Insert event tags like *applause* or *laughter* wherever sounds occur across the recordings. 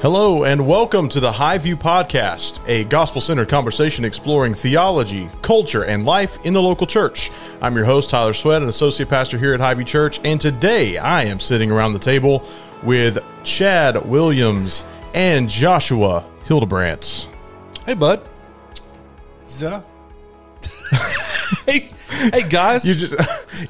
Hello, and welcome to the High View Podcast, a gospel centered conversation exploring theology, culture, and life in the local church. I'm your host, Tyler Sweat, an associate pastor here at High View Church, and today I am sitting around the table with Chad Williams and Joshua Hildebrandt. Hey, bud. Zuh. *laughs* Hey, hey, guys. You just,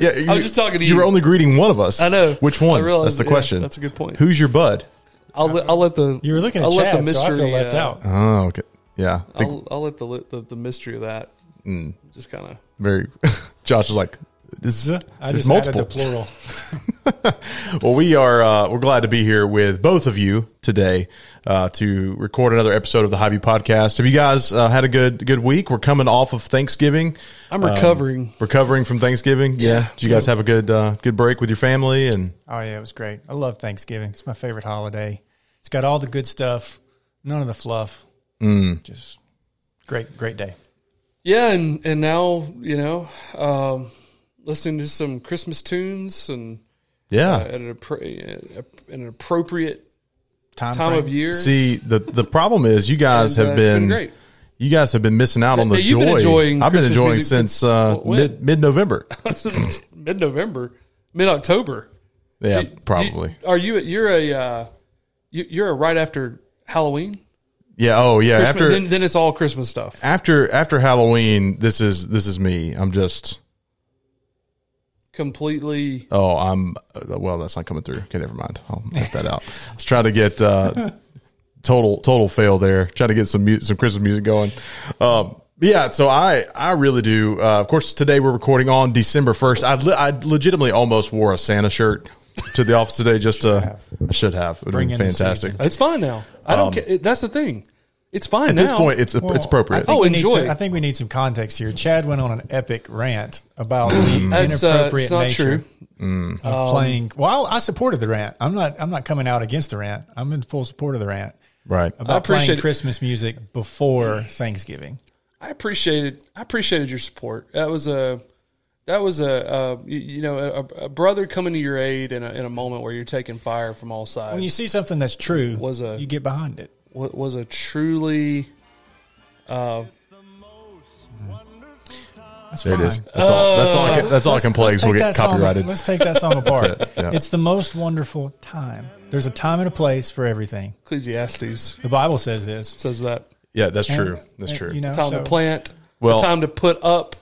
yeah, you, I was just talking to You you. were only greeting one of us. I know. Which one? I realized- That's the yeah, question. that's a good point. Who's your bud? I'll let, I'll let the You were looking at I'll let Chad, the so I mystery, feel left uh, out. Oh, okay. Yeah. I'll, I'll let the, the the mystery of that Mm. just kind of. very. *laughs* Josh was like, this Zuh. I There's just added multiple. the plural. *laughs* Well, we are uh, we're glad to be here with both of you today uh, to record another episode of the High View Podcast. Have you guys uh, had a good good week? We're coming off of Thanksgiving, I'm recovering. recovering from Thanksgiving. Yeah, did you guys have a good uh, good break with your family? And Oh yeah, it was great. I love Thanksgiving. It's my favorite holiday. It's got all the good stuff, none of the fluff. Mm. Just great, great day. yeah, and and now you know, um, listening to some Christmas tunes and yeah, uh, at an, appro- uh, an appropriate Time, time frame. of year. see the the problem is you guys And, uh, have it's been, been great. you guys have been missing out on the joy. been I've been enjoying since uh, mid mid *laughs* November. Mid November, mid October. Yeah, probably. are you? You're a. Uh, you, you're a right after Halloween. Yeah. Oh yeah. Christmas, after then, then it's all Christmas stuff. after after Halloween, this is this is me. I'm just. Completely. Oh, I'm uh, well. That's not coming through. Okay, never mind. I'll edit that out. I was trying to get uh, total total fail there. Trying to get some mu- some Christmas music going. Um, yeah, so I I really do. Uh, of course, today we're recording on December first. I le- I legitimately almost wore a Santa shirt to the office today. Just to I should have. It would Bring been fantastic. It's fine now. I don't care. That's the thing. It's fine At now. this point, it's Well, it's appropriate. I think Oh, we need enjoy. some- I think we need some context here. Chad went on an epic rant about the *clears throat* That's, uh, inappropriate it's not nature true. of playing. Well, I supported the rant. I'm not. I'm not coming out against the rant. I'm in full support of the rant right. about appreciate playing it. Christmas music before Thanksgiving. I appreciated. I appreciated your support. That was a. That was a, uh, you, you know, a, a brother coming to your aid in a, in a moment where you're taking fire from all sides. When you see something that's true, Was a- you get behind it. Wa- was a truly. Uh, That's fine. is. That's all. That's all. I can, that's all I can play. Let's we'll get that song- copyrighted. let's take that song *laughs* apart. it, yeah. It's the most wonderful time. There's a time and a place for everything. Ecclesiastes The Bible says this. says that Yeah, that's true. That's and, true. You know, time so to plant, Well- a time to put up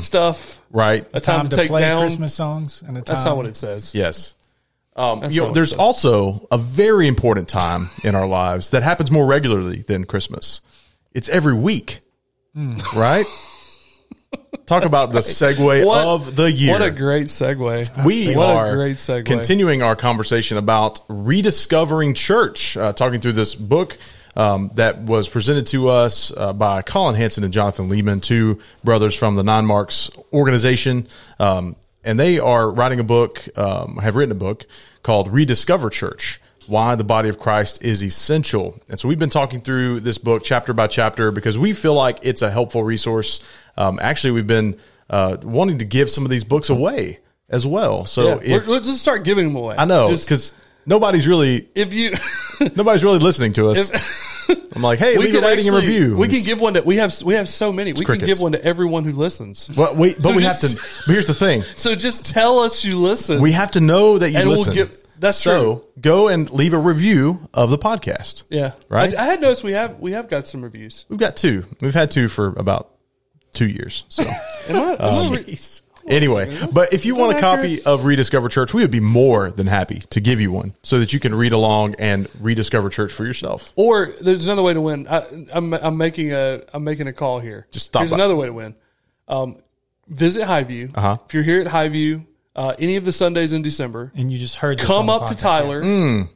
stuff, right. a time, time to, to take play down. Christmas songs and a time. That's not what it says. Yes. Um, you know, there's also a very important time in our lives that happens more regularly than Christmas. It's every week, Hmm. right? Talk about the segue What- of the year. What a great segue. we What a are great segue. continuing our conversation about rediscovering church, uh, talking through this book um, that was presented to us uh, by Collin Hansen and Jonathan Leeman, two brothers from the Nine Marks organization. Um, and they are writing a book, um, have written a book called Rediscover Church why the body of Christ is essential. And so we've been talking through this book chapter by chapter because we feel like it's a helpful resource. Um, actually, we've been uh, wanting to give some of these books away as well. So Yeah, if, let's just start giving them away. I know Just- because nobody's really if you, *laughs* nobody's really listening to us. *laughs* I'm like, hey, leave a can rating and review. We can give one to we have we have so many. We can give one to everyone who listens. Well, we, but So we just- have to. But here's the thing: *laughs* So just tell us you listen. we have to know that you And we'll listen. give- that's so true. go and leave a review of the podcast. yeah, Right? I, I had noticed we have we have got some reviews. We've got two. We've had two for about two years. So. Am I, am I Um, re- Jeez. Anyway, but if you want a copy of Rediscover Church, we would be more than happy to give you one so that you can read along and rediscover church for yourself. or there's another way to win. I, I'm I'm making a I'm making a call here. Just stop There's by. another way to win. Um, visit Highview. Uh-huh. If you're here at Highview, uh, any of the Sundays in December, And you just heard this come on the up to podcast. Tyler Mm.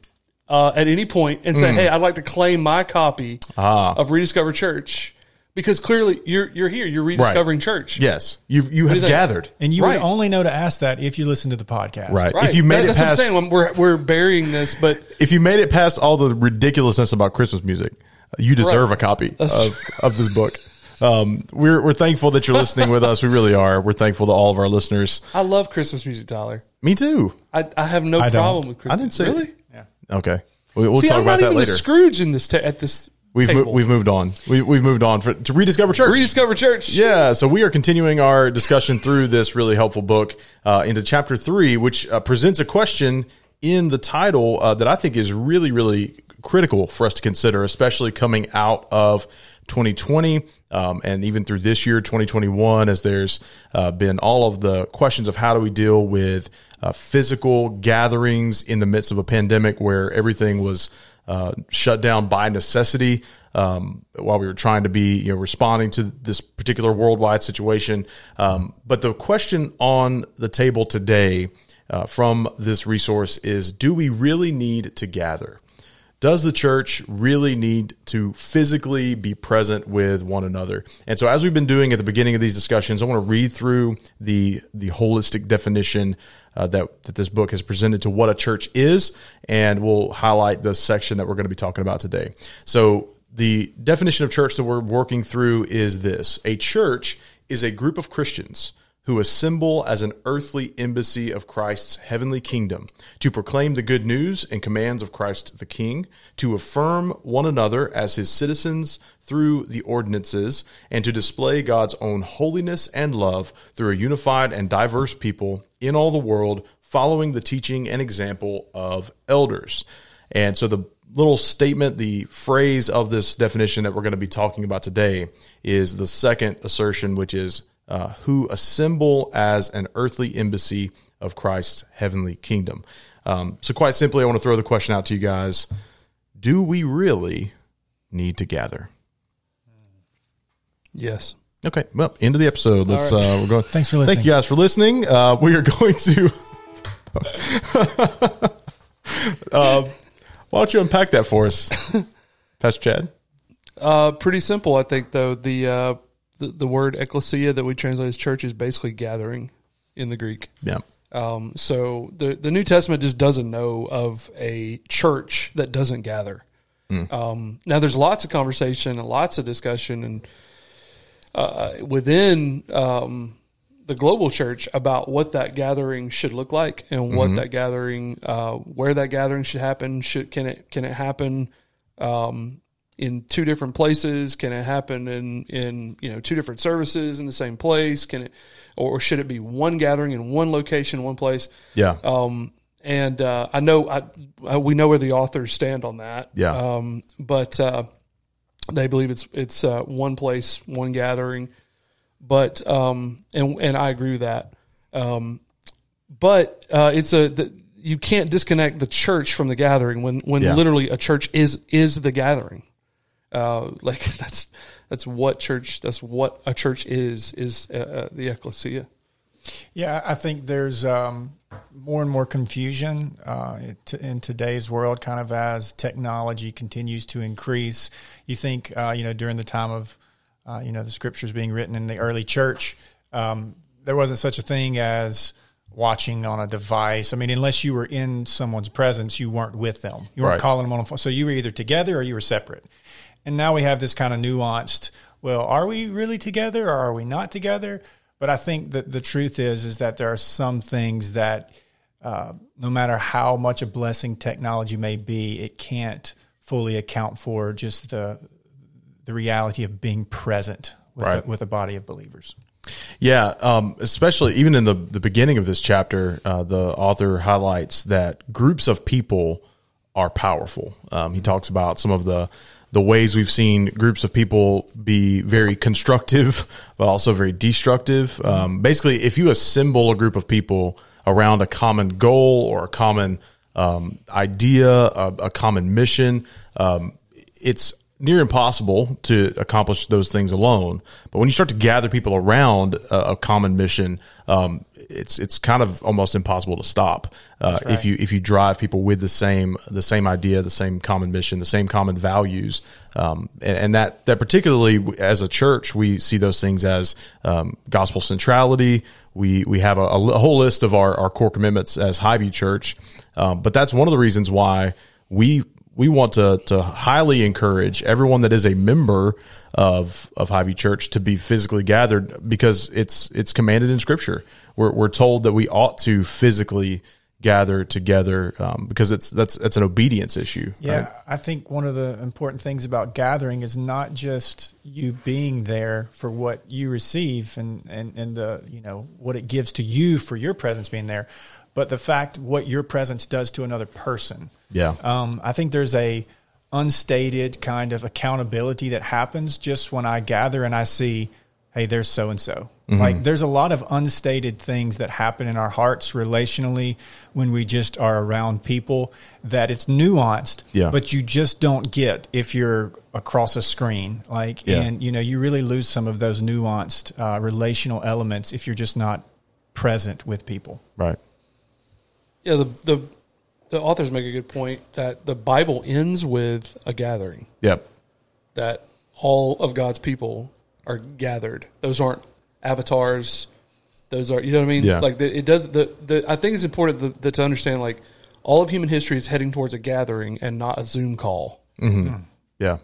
uh, at any point and say, "Hey, I'd like to claim my copy Ah. of Rediscover Church," because clearly you're you're here, you're rediscovering church. Yes, you you have you think? gathered. And you Right. would only know to ask that if you listen to the podcast. Right. Right. If you made That- it that's past- what I'm saying. We're we're burying this, but If you made it past all the ridiculousness about Christmas music, you deserve Right. a copy That's of, of this book. Um, we're we're thankful that you're listening with us. We really are. We're thankful to all of our listeners. I love Christmas music, Tyler. Me too. I, I have no I don't. problem with Christmas. I didn't say really. Yeah. Okay. We, we'll See, talk I'm about not that even later. the Scrooge in this ta- at this. We've mo- we've moved on. We, we've moved on for, to rediscover church. rediscover church. Yeah, so we are continuing our discussion through this really helpful book uh, into chapter three, which uh, presents a question in the title uh, that I think is really, really critical for us to consider, especially coming out of 2020 um, and even through this year, 2021, as there's uh, been all of the questions of how do we deal with uh, physical gatherings in the midst of a pandemic where everything was uh, shut down by necessity um, while we were trying to be you know responding to this particular worldwide situation. Um, but the question on the table today uh, from this resource is: Do we really need to gather? Does the church really need to physically be present with one another? And so, as we've been doing at the beginning of these discussions, I want to read through the the holistic definition uh, that that this book has presented to what a church is, and we'll highlight the section that we're going to be talking about today. So, the definition of church that we're working through is this: a church is a group of Christians who assemble as an earthly embassy of Christ's heavenly kingdom to proclaim the good news and commands of Christ the King, to affirm one another as his citizens through the ordinances, and to display God's own holiness and love through a unified and diverse people in all the world, following the teaching and example of elders. And so the little statement, the phrase of this definition that we're going to be talking about today is the second assertion, which is uh, who assemble as an earthly embassy of Christ's heavenly kingdom. Um, so, quite simply, I want to throw the question out to you guys Do we really need to gather? Yes. Okay, well, end of the episode. Let's. All right. Uh, we're going. Thanks for listening. Thank you guys for listening. Uh, we are going to. *laughs* uh, why don't you unpack that for us, *laughs* Pastor Chad? Uh, pretty simple, I think. Though the uh, the, the word ecclesia that we translate as church is basically gathering in the Greek. Yeah. Um, so the the New Testament just doesn't know of a church that doesn't gather. Um, now there's lots of conversation and lots of discussion and uh, within um, the global church about what that gathering should look like and what that gathering, uh, where that gathering should happen. Should can it can it happen um, in two different places? Can it happen in in you know two different services in the same place? Can it or should it be one gathering in one location, one place? Yeah. Um, and uh, I know I, I, we know where the authors stand on that. Yeah. Um, but uh, they believe it's it's uh, one place, one gathering. But um, and and I agree with that. Um, but uh, it's a the, you can't disconnect the church from the gathering when when Yeah. literally a church is is the gathering. Uh, *laughs* like that's that's what church that's what a church is is uh, uh, the ecclesia. Yeah, I think there's um, more and more confusion uh, in today's world, kind of as technology continues to increase. You think, uh, you know, during the time of, uh, you know, the scriptures being written in the early church, um, there wasn't such a thing as watching on a device. I mean, unless you were in someone's presence, you weren't with them. You weren't Right. calling them on a phone. So you were either together or you were separate. And now we have this kind of nuanced, well, are we really together or are we not together? But I think that the truth is is that there are some things that uh, no matter how much a blessing technology may be, it can't fully account for just the the reality of being present with, Right. a, with a body of believers. Yeah, um, especially even in the the beginning of this chapter, uh, the author highlights that groups of people are powerful. Um, he talks about some of the the ways we've seen groups of people be very constructive, *laughs* but also very destructive. Um, basically, if you assemble a group of people around a common goal or a common um, idea, a, a common mission, um, it's near impossible to accomplish those things alone. But when you start to gather people around a, a common mission, um, it's it's kind of almost impossible to stop uh, if you if you drive people with the same the same idea, the same common mission, the same common values, um, and, and that that particularly as a church we see those things as um, gospel centrality. We we have a, a whole list of our, our core commitments as Highview Church, um, but that's one of the reasons why we we want to to highly encourage everyone that is a member of of Highview Church to be physically gathered because it's it's commanded in Scripture. We're we're told that we ought to physically gather together um, because it's that's that's an obedience issue. Yeah, right? I think one of the important things about gathering is not just you being there for what you receive and, and, and the you know what it gives to you for your presence being there, but the fact what your presence does to another person. Yeah. Um, I think there's a unstated kind of accountability that happens just when I gather and I see, hey, there's so and so. Like there's a lot of unstated things that happen in our hearts relationally when we just are around people that it's nuanced, Yeah. but you just don't get if you're across a screen. Like, Yeah. and you know, you really lose some of those nuanced uh, relational elements if you're just not present with people. Right. Yeah, the the the authors make a good point that the Bible ends with a gathering. Yep. That all of God's people are gathered. Those aren't avatars. Those are you know what I mean. Yeah. Like the, it does. The, the I think it's important to, that to understand like all of human history is heading towards a gathering and not a Zoom call. Mm-hmm. Hmm. Yeah.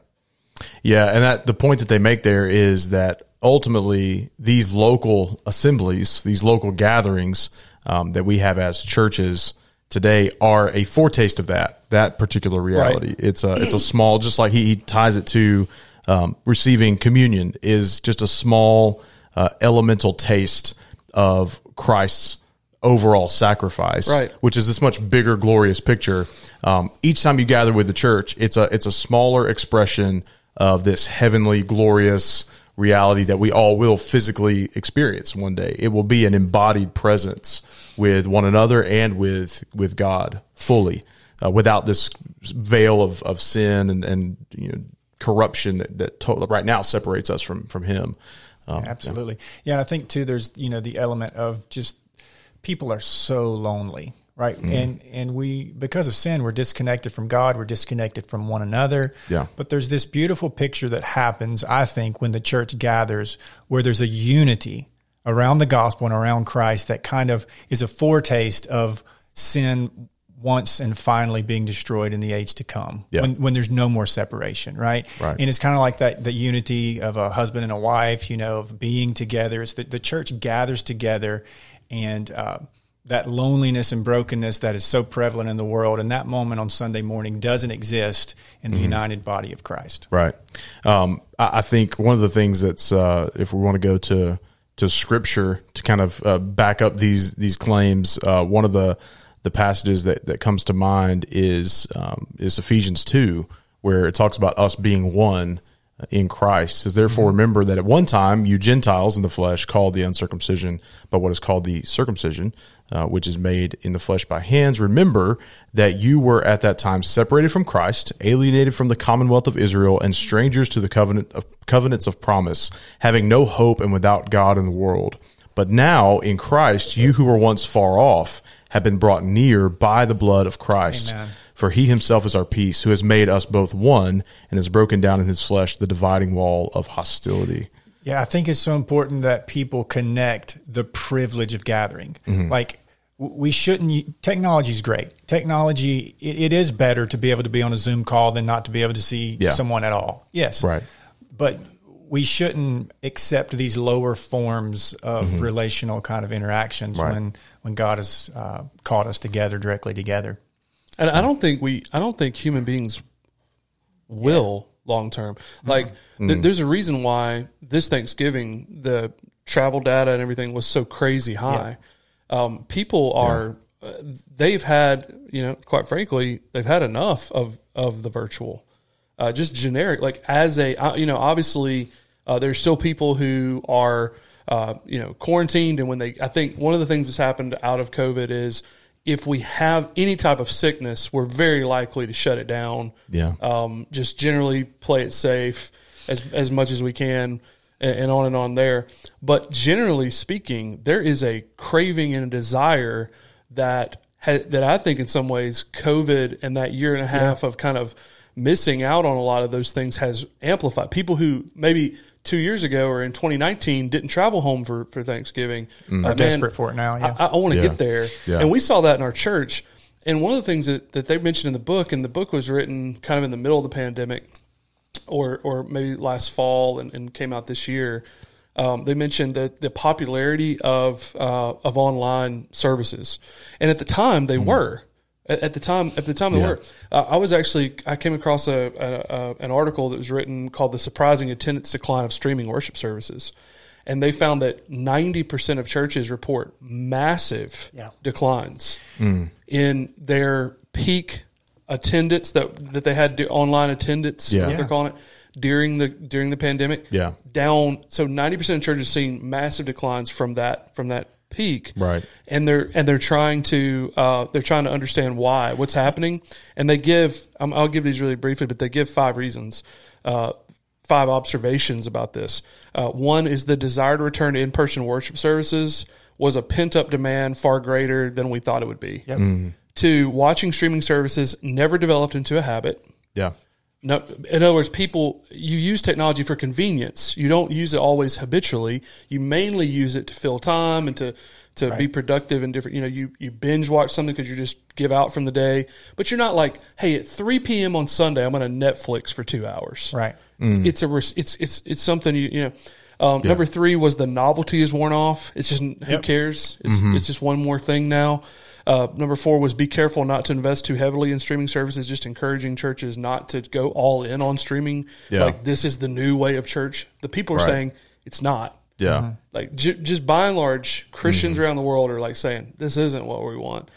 Yeah, and that the point that they make there is that ultimately these local assemblies, these local gatherings um, that we have as churches today are a foretaste of that that particular reality. It's a it's a small, just like he, he ties it to um, receiving communion is just a small uh, elemental taste of Christ's overall sacrifice, Right. which is this much bigger, glorious picture. Um, each time you gather with the church, it's a it's a smaller expression of this heavenly, glorious reality that we all will physically experience one day. It will be an embodied presence with one another and with with God fully, uh, without this veil of, of sin and and you know corruption that, that to- right now separates us from from Him. Um, Absolutely. Yeah. and I think too, there's, you know, the element of just people are so lonely, right? Mm-hmm. And, and we, because of sin, we're disconnected from God. We're disconnected from one another. Yeah. But there's this beautiful picture that happens, I think, when the church gathers where there's a unity around the gospel and around Christ that kind of is a foretaste of sin once and finally being destroyed in the age to come Yeah. when, when there's no more separation right Right. and it's kind of like that the unity of a husband and a wife you know of being together it's that the church gathers together and uh, that loneliness and brokenness that is so prevalent in the world and that moment on sunday morning doesn't exist in the united body of christ Right. Um, I, I think one of the things that's uh, if we want to go to to scripture to kind of uh, back up these these claims, uh, one of the the passages that, that comes to mind is um, is Ephesians two, where it talks about us being one in Christ. Says, therefore, remember that at one time you Gentiles in the flesh called the uncircumcision by what is called the circumcision, uh, which is made in the flesh by hands. Remember that you were at that time separated from Christ, alienated from the commonwealth of Israel, and strangers to the covenant of covenants of promise, having no hope and without God in the world. But now in Christ, you who were once far off have been brought near by the blood of Christ. Amen. For he himself is our peace, who has made us both one and has broken down in his flesh the dividing wall of hostility. Yeah, I think it's so important that people connect the privilege of gathering. Mm-hmm. Like we shouldn't. Technology is great. Technology. It, it is better to be able to be on a Zoom call than not to be able to see Yeah. someone at all. Yes, Right. But we shouldn't accept these lower forms of relational kind of interactions Mm-hmm. Right. when when God has uh, called us together directly together. And I don't think we, I don't think human beings will long term. Like, th- there's a reason why this Thanksgiving the travel data and everything was so crazy high. Um, people are, uh, they've had, you know, quite frankly, they've had enough of of the virtual. Uh, just generic, like as a, uh, you know, obviously uh, there's still people who are, uh, you know, quarantined, and when they, I think one of the things that's happened out of COVID is if we have any type of sickness, we're very likely to shut it down. Yeah. Um, just generally play it safe as as much as we can, and, and on and on there. But generally speaking, there is a craving and a desire that ha- that I think in some ways COVID and that year and a half of kind of missing out on a lot of those things has amplified people who maybe two years ago or in 2019 didn't travel home for, for Thanksgiving Are desperate for it now. Yeah. I, I want to Yeah. get there. Yeah. And we saw that in our church. And one of the things that, that they mentioned in the book, and the book was written kind of in the middle of the pandemic or, or maybe last fall and, and came out this year. um, they mentioned that the popularity of uh, of online services, and at the time they were. At, at the time, at the time they Yeah. were. Uh, I was actually I came across a, a, a an article that was written called "The Surprising Attendance Decline of Streaming Worship Services," and they found that ninety percent of churches report massive Yeah. declines in their peak attendance that that they had online attendance. Yeah. what they're calling it during the during the pandemic. Yeah. down. So ninety percent of churches seeing massive declines from that from that peak. Right. and they're and they're trying to uh, they're trying to understand why what's happening, and they give um, I'll give these really briefly, but they give five reasons. Uh, Five observations about this. Uh, one is the desire to return to in-person worship services was a pent-up demand far greater than we thought it would be. Yep. Two, watching streaming services never developed into a habit. Yeah. No, in other words, people you use technology for convenience. You don't use it always habitually. You mainly use it to fill time and to to be productive and different. You know, you you binge watch something because you just give out from the day, but you're not like, hey, at three p.m. on Sunday, I'm going to Netflix for two hours. Right. It's a it's it's it's something you you know. Um, Number three was the novelty is worn off. It's just who Yep. cares? It's it's just one more thing now. Uh, number four was be careful not to invest too heavily in streaming services. Just encouraging churches not to go all in on streaming. Yeah. Like this is the new way of church. The people are Right. saying it's not. Yeah. Like j- just by and large, Christians Mm-hmm. around the world are like saying this isn't what we want,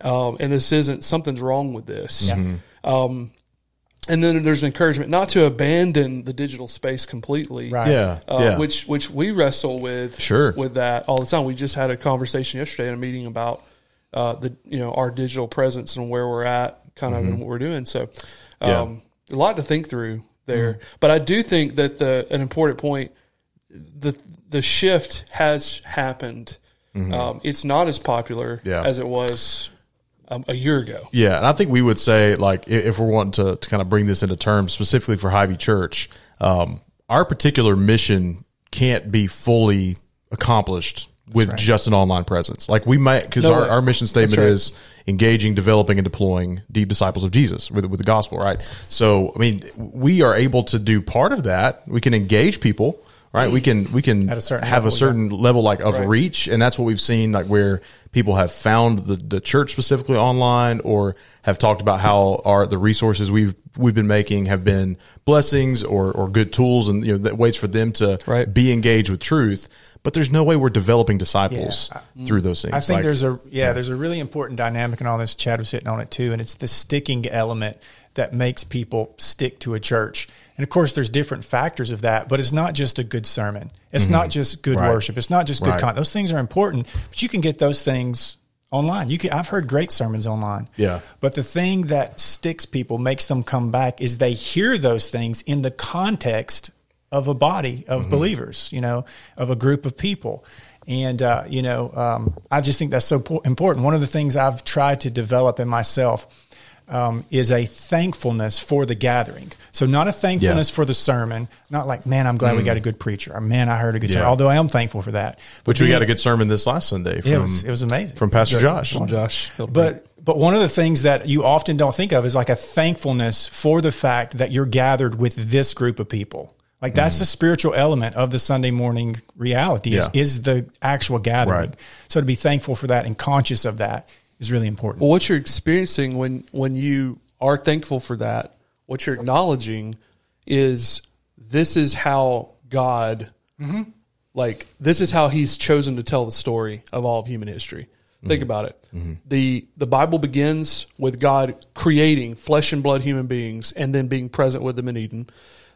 um, and this isn't something's wrong with this. Mm-hmm. Um, and then there's an encouragement not to abandon the digital space completely. Right. Yeah. Uh, yeah. which which we wrestle with Sure. with that all the time. We just had a conversation yesterday in a meeting about uh, the you know our digital presence and where we're at, kind of, and what we're doing. So, Mm-hmm. Yeah. um, a lot to think through there. But I do think that the an important point the the shift has happened. Um, it's not as popular Mm-hmm. Yeah. as it was um, a year ago. Yeah, and I think we would say like if we're wanting to, to kind of bring this into terms specifically for Highview Church, um, our particular mission can't be fully accomplished with just an online presence. Like we might because No our, way. our mission statement right. is engaging, developing, and deploying deep disciples of Jesus with with the gospel. Right. So I mean, we are able to do part of that. We can engage people. Right, we can we can a have a level, yeah. certain level like of Right. reach, and that's what we've seen, like where people have found the, the church specifically online, or have talked about how our the resources we've we've been making have been blessings or or good tools, and you know that ways for them to Right. be engaged with truth. But there's no way we're developing disciples through those things. I think Like, there's a yeah, there's a really important dynamic in all this. Chad was hitting on it too, and it's the sticking element that makes people stick to a church. And of course, there's different factors of that, but it's not just a good sermon. It's not just good Mm-hmm. Right. worship. It's not just good Right. content. Those things are important, but you can get those things online. You can. I've heard great sermons online. Yeah. But the thing that sticks people, makes them come back, is they hear those things in the context of a body of Mm-hmm. believers, you know, of a group of people. And, uh, you know, um, I just think that's so po- important. One of the things I've tried to develop in myself um, is a thankfulness for the gathering. So, not a thankfulness for the sermon, not like, man, I'm glad we got a good preacher, or man, I heard a good sermon, Mm. Although I am thankful for that. which But we got a good sermon this last Sunday from Yeah, it was, it was amazing. from Pastor Josh. Josh, But but one of the things that you often don't think of is like a thankfulness for the fact that you're gathered with this group of people. Like that's the spiritual element of the Sunday morning reality is, Mm. Yeah. is the actual gathering. Right. So to be thankful for that and conscious of that is really important. Well, what you're experiencing when when you are thankful for that, what you're acknowledging is this is how God, like this is how He's chosen to tell the story of all of human history. Think about it. the The Bible begins with God creating flesh and blood human beings, and then being present with them in Eden.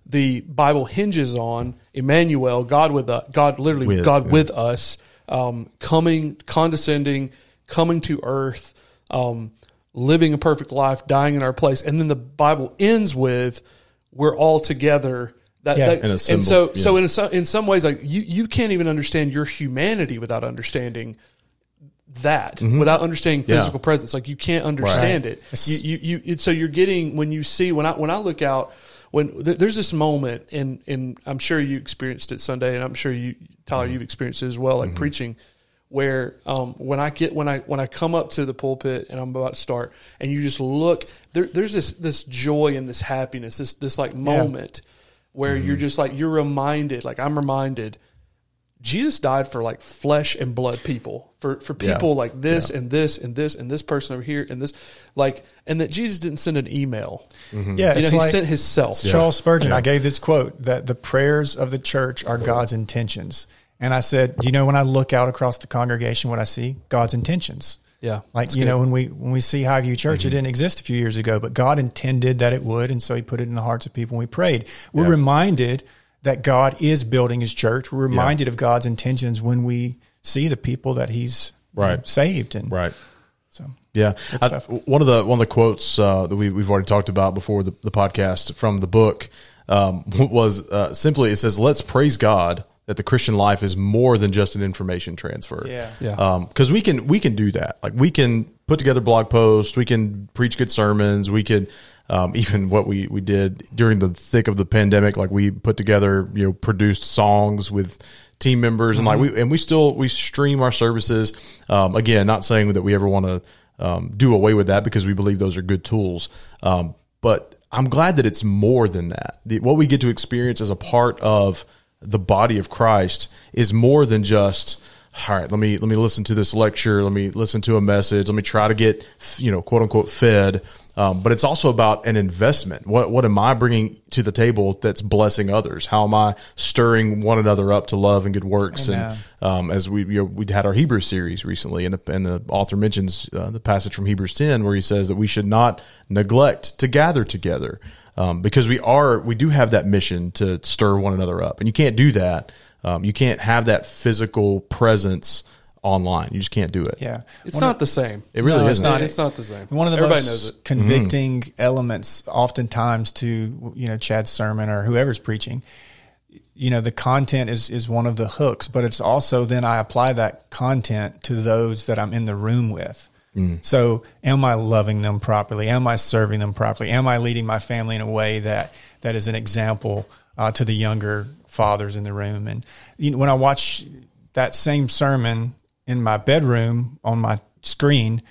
The Bible hinges on Emmanuel, God with us, God literally With, God yeah. with us, um, coming, condescending, coming to earth, um, living a perfect life, dying in our place, and then the Bible ends with we're all together. That, Yeah. that- In a and so, yeah. so in some in some ways, like you, you can't even understand your humanity without understanding that, without understanding Mm-hmm. Yeah. physical presence. Like you can't understand it. You, you, you, it- so you're getting when you see when I when I look out when th- there's this moment and and I'm sure you experienced it Sunday, and I'm sure you Tyler mm-hmm. you've experienced it as well, like mm-hmm. preaching. Where um, when I get when I when I come up to the pulpit and I'm about to start, and you just look there, there's this this joy and this happiness, this this like moment where you're mm-hmm. just like you're reminded, like I'm reminded, Jesus died for like flesh and blood people, for for Yeah. people like this and this and this and this person over here and this, like, and that Jesus didn't send an email. Mm-hmm. Yeah, You know, it's he like sent himself. Charles Spurgeon. I gave this quote that the prayers of the church are God's intentions. And I said, you know, when I look out across the congregation, what I see, God's intentions. Yeah, Like you good. know, when we when we see Highview Church, it mm-hmm. didn't exist a few years ago, but God intended that it would, and so He put it in the hearts of people. and We prayed. We're reminded that God is building His church. We're reminded of God's intentions when we see the people that He's you know, saved, and Right. so Yeah, I, one of the one of the quotes uh, that we, we've already talked about before the, the podcast from the book um, *laughs* was uh, simply it says, "Let's praise God that the Christian life is more than just an information transfer." Yeah. Yeah. because we can we can do that. Like we can put together blog posts, we can preach good sermons, we could um, *laughs* even what we we did during the thick of the pandemic. Like we put together, you know, produced songs with team members, and like we and we still we stream our services. Um, again, not saying that we ever want to um, do away with that because we believe those are good tools. Um, but I'm glad that it's more than that. The, what we get to experience as a part of the body of Christ is more than just all right let me let me listen to this lecture let me listen to a message let me try to get you know quote unquote fed um, but it's also about an investment. What what am I bringing to the table that's blessing others? How am I stirring one another up to love and good works? And um, as we you know, we had our Hebrew series recently, and the, and the author mentions uh, the passage from Hebrews ten where he says that we should not neglect to gather together um, because we are we do have that mission to stir one another up, and you can't do that. Um, you can't have that physical presence online. You just can't do it. yeah, it's not the same. It really No, it's isn't. not. It's not the same. One of the Everybody most knows it. convicting elements, oftentimes, to you know Chad's sermon or whoever's preaching. You know, the content is is one of the hooks, but it's also then I apply that content to those that I'm in the room with. So, am I loving them properly? Am I serving them properly? Am I leading my family in a way that that is an example uh, to the younger fathers in the room? And you know, when I watch that same sermon in my bedroom on my screen,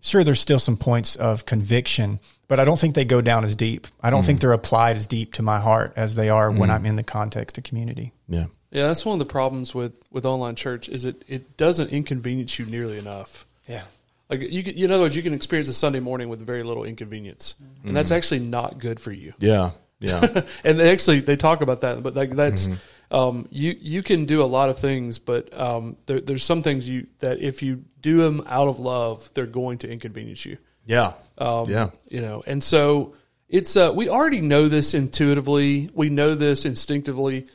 sure there's still some points of conviction but i don't think they go down as deep i don't think mm. they're applied as deep to my heart as they are when mm. i'm in the context of community Yeah. Yeah, that's one of the problems with with online church is it it doesn't inconvenience you nearly enough. yeah Like you, can, in other words, you can experience a Sunday morning with very little inconvenience, and that's mm. actually not good for you. Yeah. Yeah. *laughs* and they actually they talk about that, but like that's Mm-hmm. Um, you you can do a lot of things, but um, there, there's some things you that if you do them out of love, they're going to inconvenience you. yeah. Um, yeah. you know, and so it's uh, we already know this intuitively. We know this instinctively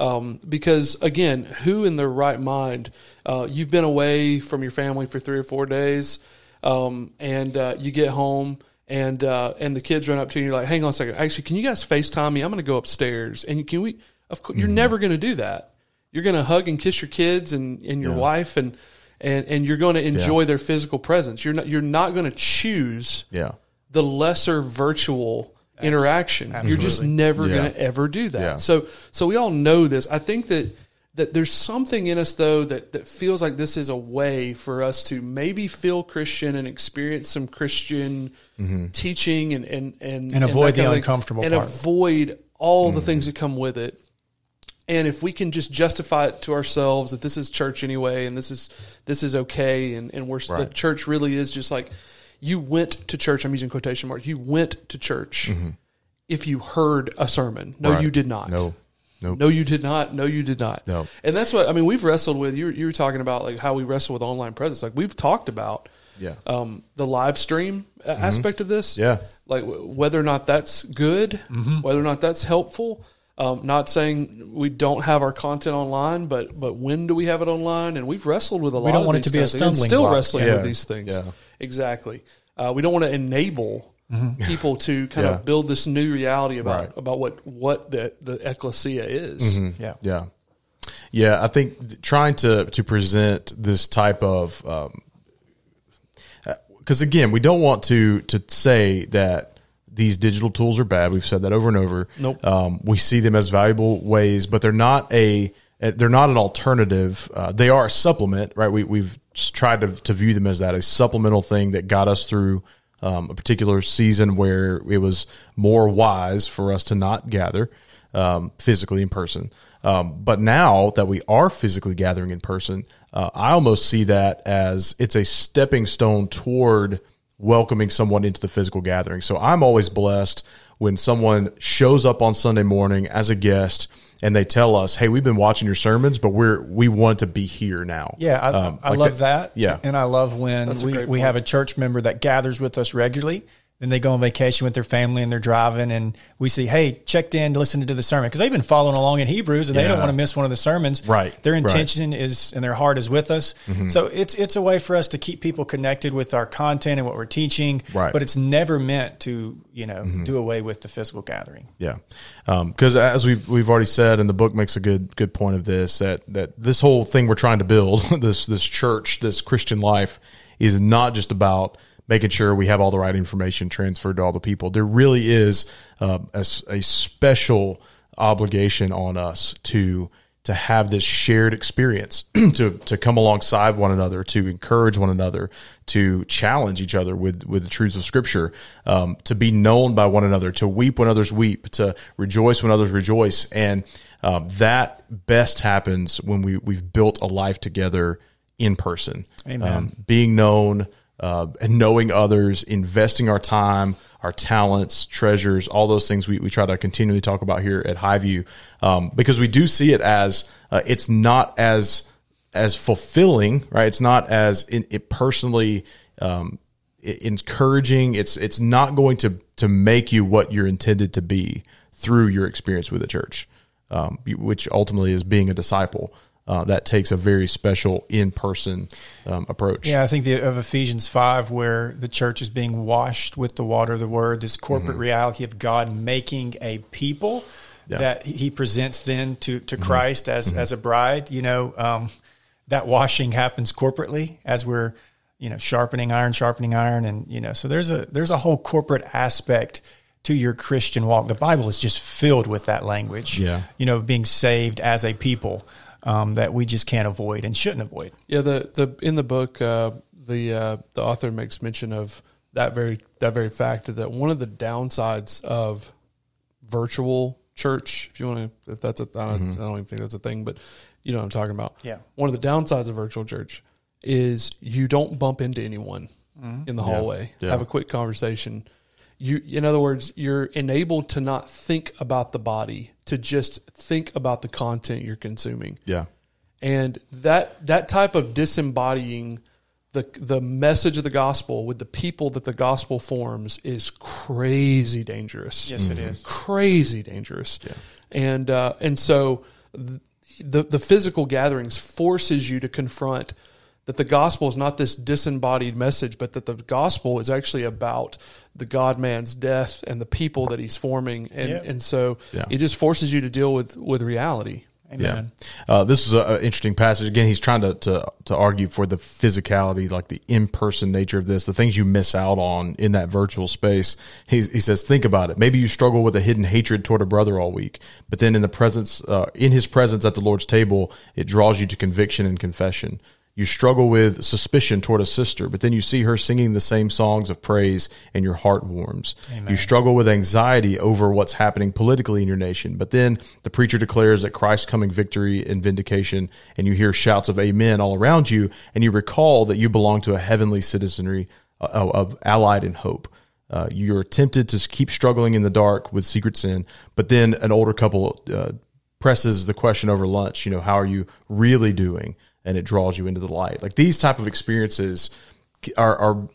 um, because again, who in their right mind? Uh, you've been away from your family for three or four days, um, and uh, you get home. And uh, and the kids run up to you. And you're like, "Hang on a second. Actually, can you guys Facetime me? I'm going to go upstairs." And can we? Of course, you're mm-hmm. never going to do that. You're going to hug and kiss your kids and, and your Yeah. wife, and and and you're going to enjoy their physical presence. You're not you're not going to choose Yeah. the lesser virtual interaction. You're just never Yeah. going to ever do that. Yeah. So so we all know this. I think that that there's something in us though that that feels like this is a way for us to maybe feel Christian and experience some Christian mm-hmm. teaching and and and, And avoid that the kind of thing, uncomfortable and part. avoid all the mm-hmm. things that come with it. And if we can just justify it to ourselves that this is church anyway, and this is this is okay, and and we're the church really is just like you went to church. I'm using quotation marks. You went to church if you heard a sermon. No, Mm-hmm. Right. you did not. No. Nope. No, you did not. No, you did not. No. And that's what I mean. We've wrestled with. You, you were talking about like how we wrestle with online presence. Like we've talked about Yeah. um, the live stream a- aspect of this. Yeah. Like w- whether or not that's good, whether or not that's helpful. Um, not saying we don't have our content online, but but when do we have it online? And we've wrestled with a lot. We don't of want it these to be a kinds of things, Still block. wrestling Yeah. with these things. Yeah. Exactly. Uh, we don't want to enable people to *laughs* kind Yeah. of build this new reality about Right. about what what the the ecclesia is. yeah Yeah, yeah. I think trying to to present this type of because again, we don't want to to say that these digital tools are bad. We've said that over and over. Nope. Um, we see them as valuable ways, but they're not a they're not an alternative. Uh, they are a supplement, right? We we've tried to to view them as that a supplemental thing that got us through. Um, a particular season where it was more wise for us to not gather um, physically in person. Um, but now that we are physically gathering in person, uh, I almost see that as it's a stepping stone toward welcoming someone into the physical gathering. So I'm always blessed when someone shows up on Sunday morning as a guest and they tell us, "Hey, we've been watching your sermons, but we're we want to be here now." Yeah, I, Um, I like love that. Yeah. and I love when a we, we have a church member that gathers with us regularly. Then they go on vacation with their family and they're driving, and we see, hey, checked in to listen to the sermon because they've been following along in Hebrews and they don't want to miss one of the sermons. Right, Their right. Mm-hmm. intention is and their heart is with us. So it's it's a way for us to keep people connected with our content and what we're teaching. Right. Mm-hmm. But it's never meant to you know do away with the physical gathering. Yeah, because as we've we've already said, and the book makes a good good point of this that that this whole thing we're trying to build *laughs* this this church this Christian life is not just about making sure we have all the right information transferred to all the people. There really is uh, a, a special obligation on us to to have this shared experience *clears throat* to to come alongside one another to encourage one another to challenge each other with with the truths of scripture um, to be known by one another to weep when others weep to rejoice when others rejoice and um, that best happens when we we've built a life together in person Amen. Um, being known uh, and knowing others investing our time our talents, treasures, all those things we, we try to continually talk about here at Highview, um, because we do see it as uh, it's not as as fulfilling, right? It's not as in, it personally um, encouraging. It's it's not going to to make you what you're intended to be through your experience with the church, um, which ultimately is being a disciple. Uh, that takes a very special in person um, approach. Yeah, I think the, of Ephesians 5, where the church is being washed with the water of the word, this corporate reality of God making a people Yeah. that he presents then to, to Christ as, as a bride. You know, um, that washing happens corporately as we're, you know, sharpening iron, sharpening iron. And, you know, so there's a, there's a whole corporate aspect to your Christian walk. The Bible is just filled with that language, Yeah. you know, being saved as a people. Um, that we just can't avoid and shouldn't avoid. Yeah, the the in the book, uh, the uh, the author makes mention of that very that very fact that one of the downsides of virtual church, if you want to, if that's a, I don't, I don't even think that's a thing, but you know what I'm talking about. Yeah. one of the downsides of virtual church is you don't bump into anyone in the hallway, Yeah. have a quick conversation. You, in other words, you're enabled to not think about the body, to just think about the content you're consuming yeah, and that that type of disembodying the the message of the gospel with the people that the gospel forms is crazy dangerous. Yes, it is. crazy dangerous. yeah. And uh, and so th- the the physical gatherings forces you to confront that the gospel is not this disembodied message, but that the gospel is actually about the God man's death and the people that he's forming, and Yeah. and so Yeah. it just forces you to deal with with reality. Amen. Yeah, uh, this is an interesting passage. Again, he's trying to, to to argue for the physicality, like the in person nature of this, the things you miss out on in that virtual space. He, he says, think about it. Maybe you struggle with a hidden hatred toward a brother all week, but then in the presence, uh, in his presence at the Lord's table, it draws you to conviction and confession. You struggle with suspicion toward a sister, but then you see her singing the same songs of praise and your heart warms. You struggle with anxiety over what's happening politically in your nation, but then the preacher declares that Christ's coming victory and vindication, and you hear shouts of amen all around you, and you recall that you belong to a heavenly citizenry uh, of allied in hope. Uh, you're tempted to keep struggling in the dark with secret sin, but then an older couple uh, presses the question over lunch, you know, how are you really doing? And it draws you into the light. Like these type of experiences are, are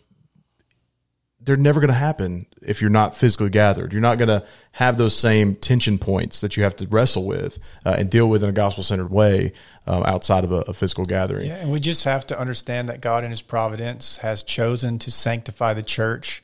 they're never going to happen if you're not physically gathered. You're not going to have those same tension points that you have to wrestle with uh, and deal with in a gospel centered way um, outside of a, a physical gathering. Yeah, and we just have to understand that God in His providence has chosen to sanctify the church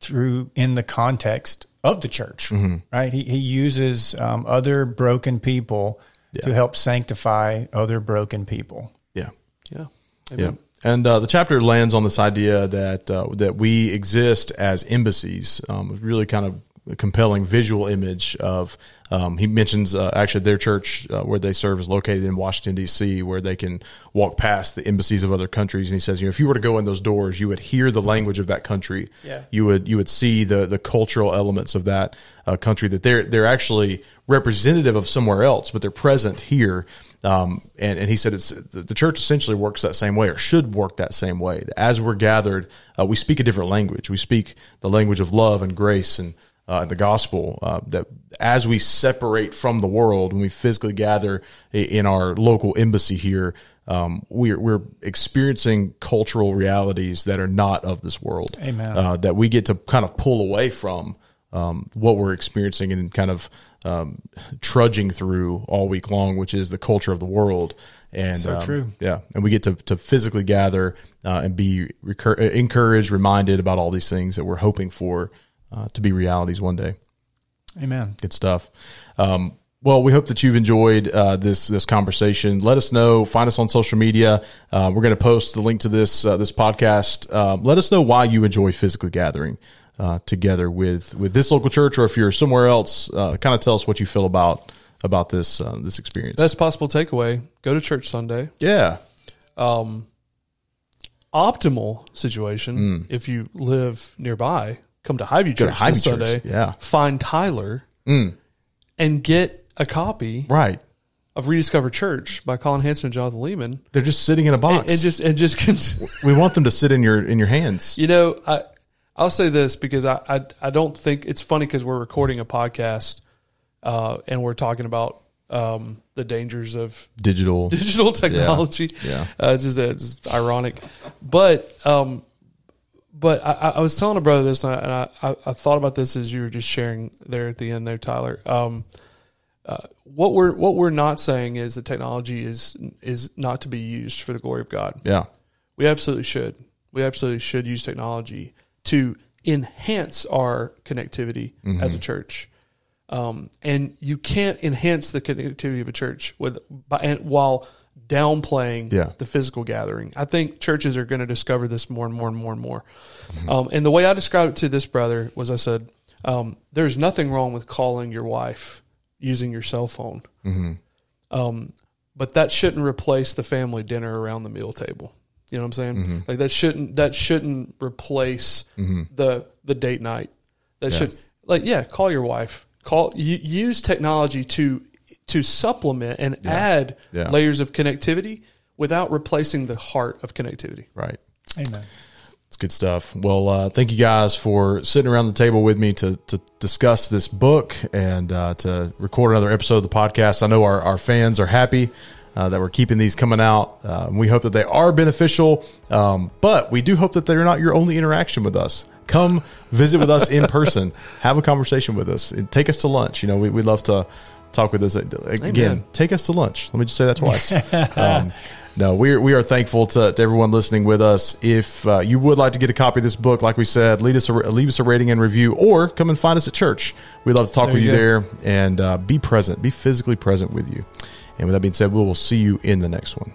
through in the context of the church. Mm-hmm. Right? He He uses um, other broken people to help sanctify other broken people. Yeah. Yeah. Yeah. And uh, the chapter lands on this idea that uh, that we exist as embassies. Um, really kind of compelling visual image of. Um, he mentions uh, actually their church uh, where they serve is located in Washington D.C., where they can walk past the embassies of other countries. And he says, you know, if you were to go in those doors, you would hear the language of that country. Yeah. You would you would see the the cultural elements of that uh, country that they're they're actually representative of somewhere else, but they're present here. Um, and, and he said it's the church essentially works that same way or should work that same way. As we're gathered, uh, we speak a different language. We speak the language of love and grace and uh, the gospel. Uh, that as we separate from the world, when we physically gather in our local embassy here, um, we're, we're experiencing cultural realities that are not of this world. Amen. Uh, that we get to kind of pull away from um, what we're experiencing and kind of um, trudging through all week long, which is the culture of the world. And So um, true. yeah, and we get to to physically gather uh, and be recur- uh, encouraged, reminded about all these things that we're hoping for uh, to be realities one day. Amen. Good stuff. Um, well, we hope that you've enjoyed uh, this this conversation. Let us know. Find us on social media. Uh, we're going to post the link to this uh, this podcast. Um, let us know why you enjoy physically gathering uh, together with with this local church, or if you're somewhere else. Uh, kind of tell us what you feel about about this uh, this experience. Best possible takeaway: go to church Sunday. yeah, Um, optimal situation if you live nearby, come to Highview Mm. To Church Highview this Church, Sunday. yeah. Mm. find Tyler and get a copy right. of Rediscover Church by Collin Hansen and Jonathan Leeman, They're just sitting in a box. and, just and just *laughs* we want them to sit in your in your hands. you know I I'll say this because I I, I don't think it's funny because we're recording a podcast uh, and we're talking about um, the dangers of Digital. *laughs* digital technology. Yeah. Uh, it's just it's ironic, but um, but I, I was telling a brother this, and, I, and I, I, thought about this as you were just sharing there at the end, there, Tyler. Um, uh, what we're what we're not saying is that technology is is not to be used for the glory of God. Yeah. We absolutely should. We absolutely should use technology to enhance our connectivity as a church. Um, and you can't enhance the connectivity of a church with by, and while downplaying Yeah. the physical gathering. I think churches are going to discover this more and more and more and more. Um, and the way I described it to this brother was, I said, um, "There's nothing wrong with calling your wife using your cell phone, um, but that shouldn't replace the family dinner around the meal table." You know what I'm saying? Like that shouldn't that shouldn't replace the the date night. That should like yeah, call your wife. Call you, use technology to to supplement and add Yeah. layers of connectivity without replacing the heart of connectivity. Right. Amen. It's good stuff. Well, uh, thank you guys for sitting around the table with me to, to discuss this book and uh, to record another episode of the podcast. I know our, our fans are happy uh, that we're keeping these coming out. Uh, we hope that they are beneficial, um, but we do hope that they're not your only interaction with us. Come visit with us in *laughs* person, have a conversation with us, and take us to lunch. You know, we, we'd love to talk with us again. Amen. Take us to lunch. Let me just say that twice. *laughs* um, no, we are, we are thankful to, to everyone listening with us. If uh, you would like to get a copy of this book, like we said, lead us a, leave us a rating and review, or come and find us at church. We'd love to talk There with you there and uh, be present, be physically present with you. And with that being said, we will see you in the next one.